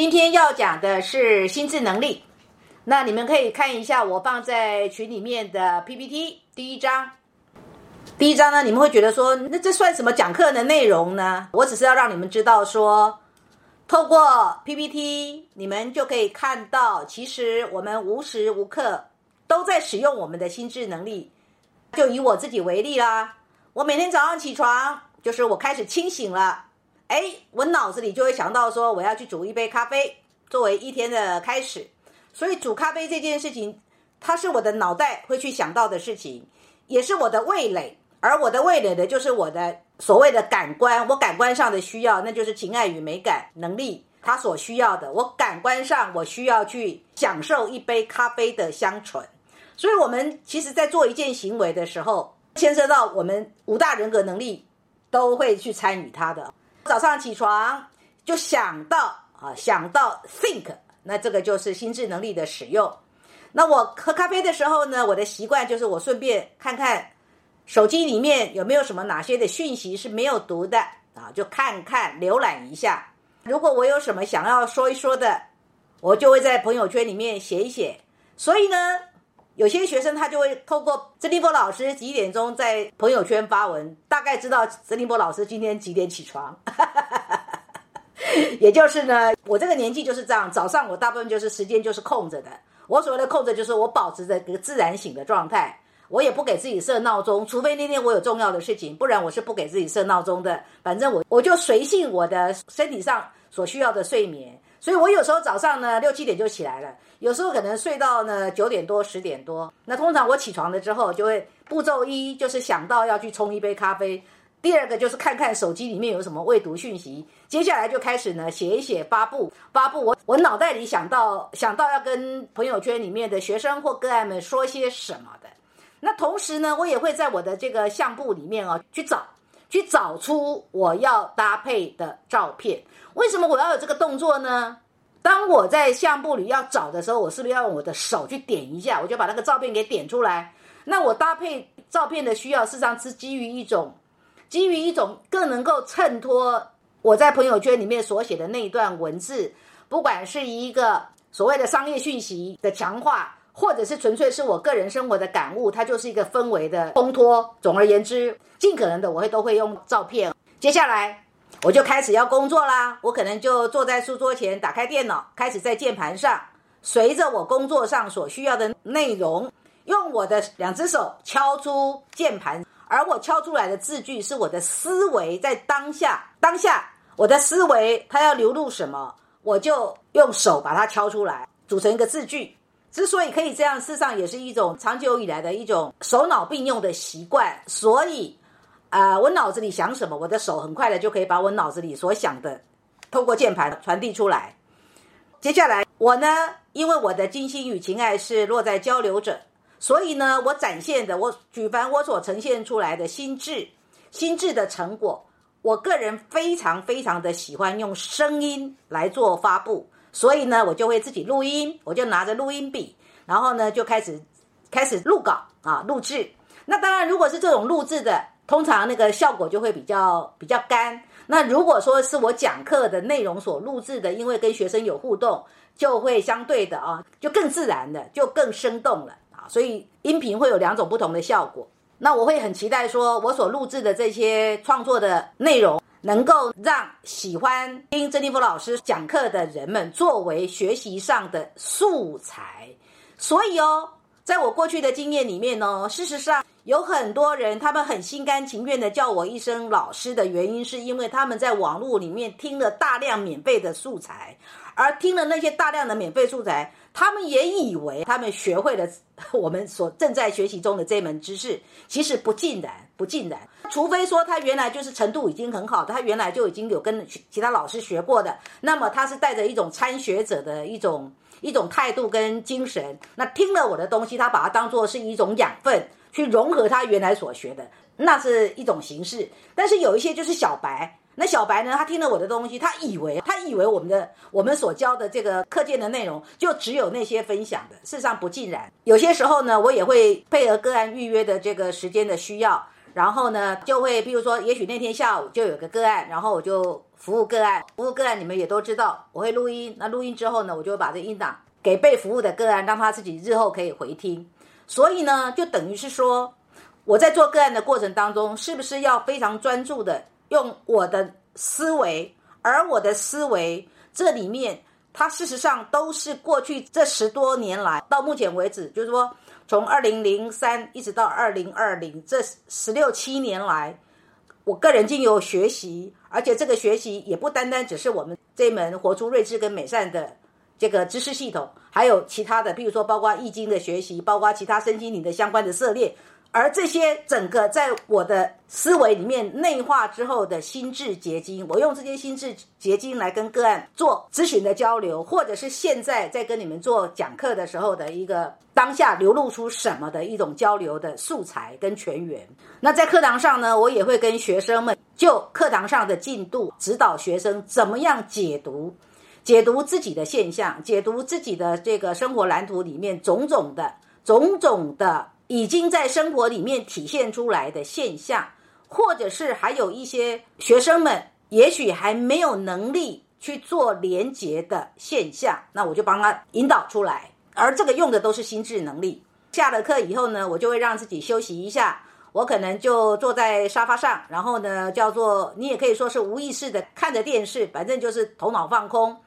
今天要讲的是心智能力。那你们可以看一下我放在群里面的 PPT 第一章。第一章呢，你们会觉得说，那这算什么讲课的内容呢？我只是要让你们知道说，透过 PPT，你们就可以看到，其实我们无时无刻都在使用我们的心智能力。就以我自己为例啦，我每天早上起床，就是我开始清醒了，哎，我脑子里就会想到说，我要去煮一杯咖啡，作为一天的开始。所以煮咖啡这件事情，它是我的脑袋会去想到的事情，也是我的味蕾。而我的味蕾的，就是我的所谓的感官，我感官上的需要，那就是情爱与美感能力，它所需要的。我感官上，我需要去享受一杯咖啡的香醇。所以，我们其实在做一件行为的时候，牵涉到我们五大人格能力都会去参与它的。早上起床就想到啊，想到 think，那这个就是心智能力的使用。那我喝咖啡的时候呢，我的习惯就是我顺便看看。手机里面有没有什么哪些的讯息是没有读的啊？就看看浏览一下。如果我有什么想要说一说的，我就会在朋友圈里面写一写。所以呢，有些学生他就会透过曾立波老师几点钟在朋友圈发文，大概知道曾立波老师今天几点起床。也就是呢，我这个年纪就是这样，早上我大部分就是时间就是空着的。我所谓的空着，就是我保持着一个自然醒的状态。我也不给自己设闹钟，除非那天我有重要的事情，不然我是不给自己设闹钟的。反正我我就随性我的身体上所需要的睡眠，所以我有时候早上呢六七点就起来了，有时候可能睡到呢九点多十点多。那通常我起床了之后，就会步骤一就是想到要去冲一杯咖啡，第二个就是看看手机里面有什么未读讯息，接下来就开始呢写一写发布发布我我脑袋里想到想到要跟朋友圈里面的学生或个案们说些什么的。那同时呢，我也会在我的这个相簿里面哦，去找，去找出我要搭配的照片。为什么我要有这个动作呢？当我在相簿里要找的时候，我是不是要用我的手去点一下，我就把那个照片给点出来？那我搭配照片的需要，事实上是基于一种，基于一种更能够衬托我在朋友圈里面所写的那一段文字，不管是一个所谓的商业讯息的强化。或者是纯粹是我个人生活的感悟，它就是一个氛围的烘托。总而言之，尽可能的我会都会用照片。接下来我就开始要工作啦，我可能就坐在书桌前，打开电脑，开始在键盘上，随着我工作上所需要的内容，用我的两只手敲出键盘，而我敲出来的字句是我的思维在当下，当下我的思维它要流露什么，我就用手把它敲出来，组成一个字句。之所以可以这样，事实上也是一种长久以来的一种手脑并用的习惯。所以，啊，我脑子里想什么，我的手很快的就可以把我脑子里所想的，透过键盘传递出来。接下来，我呢，因为我的金星与情爱是落在交流者，所以呢，我展现的，我举凡我所呈现出来的心智、心智的成果，我个人非常非常的喜欢用声音来做发布。所以呢，我就会自己录音，我就拿着录音笔，然后呢就开始开始录稿啊，录制。那当然，如果是这种录制的，通常那个效果就会比较比较干。那如果说是我讲课的内容所录制的，因为跟学生有互动，就会相对的啊，就更自然的，就更生动了啊。所以音频会有两种不同的效果。那我会很期待说，我所录制的这些创作的内容。能够让喜欢听曾立波老师讲课的人们作为学习上的素材，所以哦，在我过去的经验里面呢，事实上有很多人，他们很心甘情愿的叫我一声老师的原因，是因为他们在网络里面听了大量免费的素材，而听了那些大量的免费素材。他们也以为他们学会了 我们所正在学习中的这门知识，其实不尽然，不尽然。除非说他原来就是程度已经很好，他原来就已经有跟其他老师学过的，那么他是带着一种参学者的一种一种态度跟精神，那听了我的东西，他把它当做是一种养分，去融合他原来所学的，那是一种形式。但是有一些就是小白。那小白呢？他听了我的东西，他以为他以为我们的我们所教的这个课件的内容就只有那些分享的，事实上不尽然。有些时候呢，我也会配合个案预约的这个时间的需要，然后呢，就会比如说，也许那天下午就有个个案，然后我就服务个案，服务个案你们也都知道，我会录音。那录音之后呢，我就会把这音档给被服务的个案，让他自己日后可以回听。所以呢，就等于是说，我在做个案的过程当中，是不是要非常专注的用我的思维？而我的思维这里面，它事实上都是过去这十多年来到目前为止，就是说。从二零零三一直到二零二零这十六七年来，我个人经由学习，而且这个学习也不单单只是我们这门活出睿智跟美善的这个知识系统，还有其他的，比如说包括易经的学习，包括其他身心灵的相关的涉猎。而这些整个在我的思维里面内化之后的心智结晶，我用这些心智结晶来跟个案做咨询的交流，或者是现在在跟你们做讲课的时候的一个当下流露出什么的一种交流的素材跟全员。那在课堂上呢，我也会跟学生们就课堂上的进度指导学生怎么样解读，解读自己的现象，解读自己的这个生活蓝图里面种种的种种的。已经在生活里面体现出来的现象，或者是还有一些学生们也许还没有能力去做连结的现象，那我就帮他引导出来。而这个用的都是心智能力。下了课以后呢，我就会让自己休息一下，我可能就坐在沙发上，然后呢，叫做你也可以说是无意识的看着电视，反正就是头脑放空，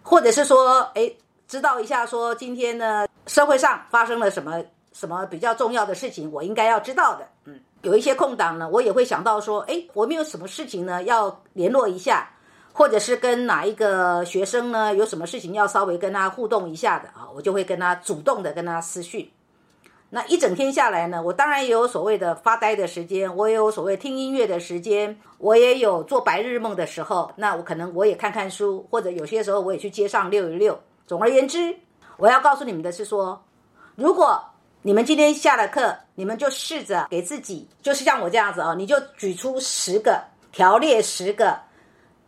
或者是说，哎，知道一下说今天呢社会上发生了什么。什么比较重要的事情，我应该要知道的。嗯，有一些空档呢，我也会想到说，哎，我们有什么事情呢，要联络一下，或者是跟哪一个学生呢，有什么事情要稍微跟他互动一下的啊，我就会跟他主动的跟他私讯。那一整天下来呢，我当然也有所谓的发呆的时间，我也有所谓听音乐的时间，我也有做白日梦的时候。那我可能我也看看书，或者有些时候我也去街上溜一溜。总而言之，我要告诉你们的是说，如果你们今天下了课，你们就试着给自己，就是像我这样子哦，你就举出十个条列十个，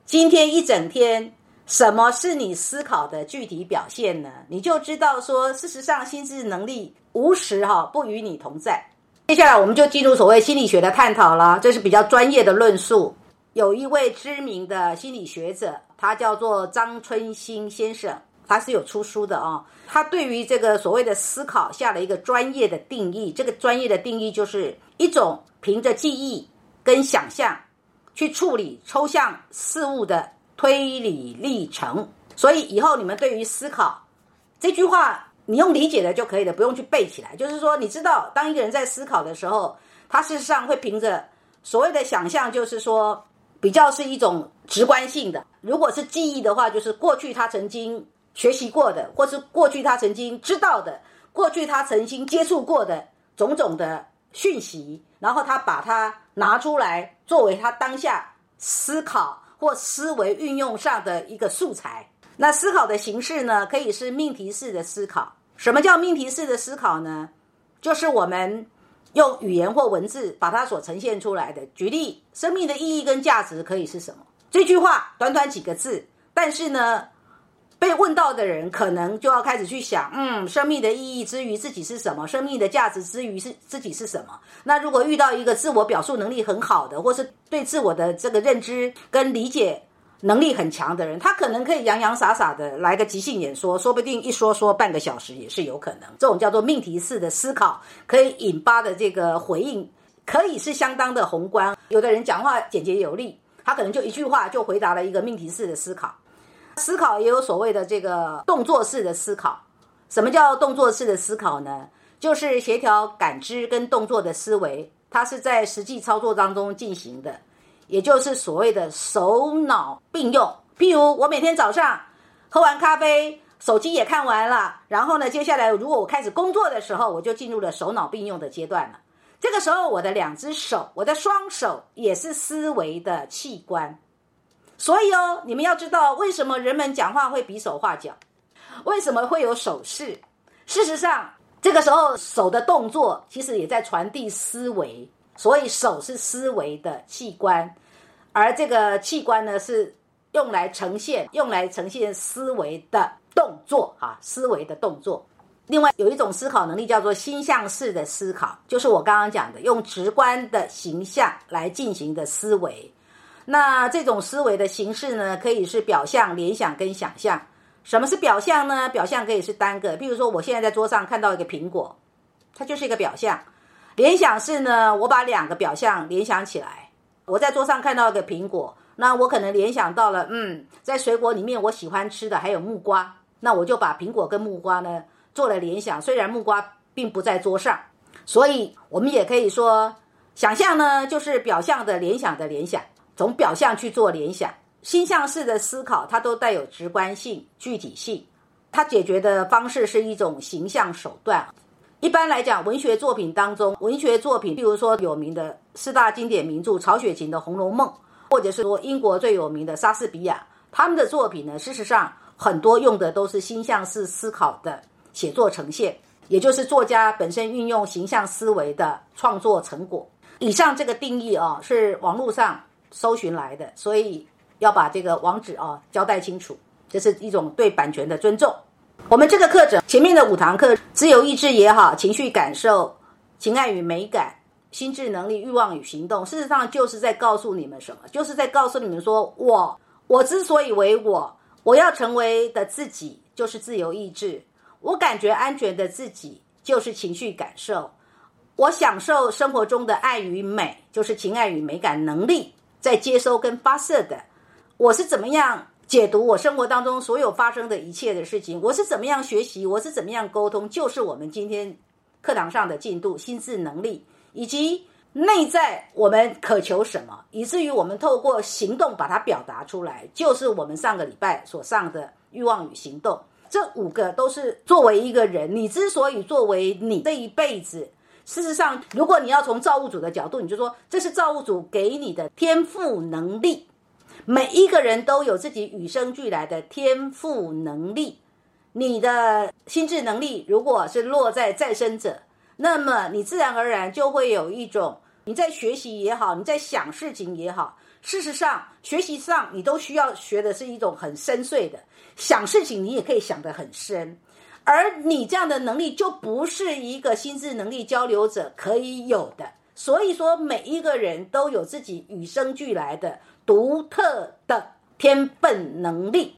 今天一整天什么是你思考的具体表现呢？你就知道说，事实上心智能力无时哈不与你同在。接下来我们就进入所谓心理学的探讨了，这是比较专业的论述。有一位知名的心理学者，他叫做张春兴先生。他是有出书的啊，他对于这个所谓的思考下了一个专业的定义。这个专业的定义就是一种凭着记忆跟想象去处理抽象事物的推理历程。所以以后你们对于思考这句话，你用理解的就可以了，不用去背起来。就是说，你知道，当一个人在思考的时候，他事实上会凭着所谓的想象，就是说比较是一种直观性的。如果是记忆的话，就是过去他曾经。学习过的，或是过去他曾经知道的，过去他曾经接触过的种种的讯息，然后他把它拿出来作为他当下思考或思维运用上的一个素材。那思考的形式呢，可以是命题式的思考。什么叫命题式的思考呢？就是我们用语言或文字把它所呈现出来的。举例，生命的意义跟价值可以是什么？这句话短短几个字，但是呢？被问到的人可能就要开始去想，嗯，生命的意义之于自己是什么？生命的价值之于是自己是什么？那如果遇到一个自我表述能力很好的，或是对自我的这个认知跟理解能力很强的人，他可能可以洋洋洒洒的来个即兴演说，说不定一说说半个小时也是有可能。这种叫做命题式的思考，可以引发的这个回应，可以是相当的宏观。有的人讲话简洁有力，他可能就一句话就回答了一个命题式的思考。思考也有所谓的这个动作式的思考。什么叫动作式的思考呢？就是协调感知跟动作的思维，它是在实际操作当中进行的，也就是所谓的手脑并用。譬如我每天早上喝完咖啡，手机也看完了，然后呢，接下来如果我开始工作的时候，我就进入了手脑并用的阶段了。这个时候，我的两只手，我的双手也是思维的器官。所以哦，你们要知道为什么人们讲话会比手画脚，为什么会有手势？事实上，这个时候手的动作其实也在传递思维，所以手是思维的器官，而这个器官呢是用来呈现、用来呈现思维的动作啊，思维的动作。另外有一种思考能力叫做心象式的思考，就是我刚刚讲的用直观的形象来进行的思维。那这种思维的形式呢，可以是表象、联想跟想象。什么是表象呢？表象可以是单个，比如说我现在在桌上看到一个苹果，它就是一个表象。联想是呢，我把两个表象联想起来。我在桌上看到一个苹果，那我可能联想到了，嗯，在水果里面我喜欢吃的还有木瓜，那我就把苹果跟木瓜呢做了联想。虽然木瓜并不在桌上，所以我们也可以说，想象呢就是表象的联想的联想。从表象去做联想，心象式的思考，它都带有直观性、具体性。它解决的方式是一种形象手段。一般来讲，文学作品当中，文学作品，比如说有名的四大经典名著曹雪芹的《红楼梦》，或者是说英国最有名的莎士比亚，他们的作品呢，事实上很多用的都是心象式思考的写作呈现，也就是作家本身运用形象思维的创作成果。以上这个定义啊，是网络上。搜寻来的，所以要把这个网址啊交代清楚，这是一种对版权的尊重。我们这个课程前面的五堂课，自由意志也好，情绪感受、情爱与美感、心智能力、欲望与行动，事实上就是在告诉你们什么？就是在告诉你们说，我我之所以为我，我要成为的自己就是自由意志，我感觉安全的自己就是情绪感受，我享受生活中的爱与美，就是情爱与美感能力。在接收跟发射的，我是怎么样解读我生活当中所有发生的一切的事情？我是怎么样学习？我是怎么样沟通？就是我们今天课堂上的进度、心智能力，以及内在我们渴求什么，以至于我们透过行动把它表达出来，就是我们上个礼拜所上的欲望与行动。这五个都是作为一个人，你之所以作为你这一辈子。事实上，如果你要从造物主的角度，你就说这是造物主给你的天赋能力。每一个人都有自己与生俱来的天赋能力。你的心智能力如果是落在再生者，那么你自然而然就会有一种你在学习也好，你在想事情也好。事实上，学习上你都需要学的是一种很深邃的想事情，你也可以想得很深。而你这样的能力就不是一个心智能力交流者可以有的，所以说每一个人都有自己与生俱来的独特的天分能力。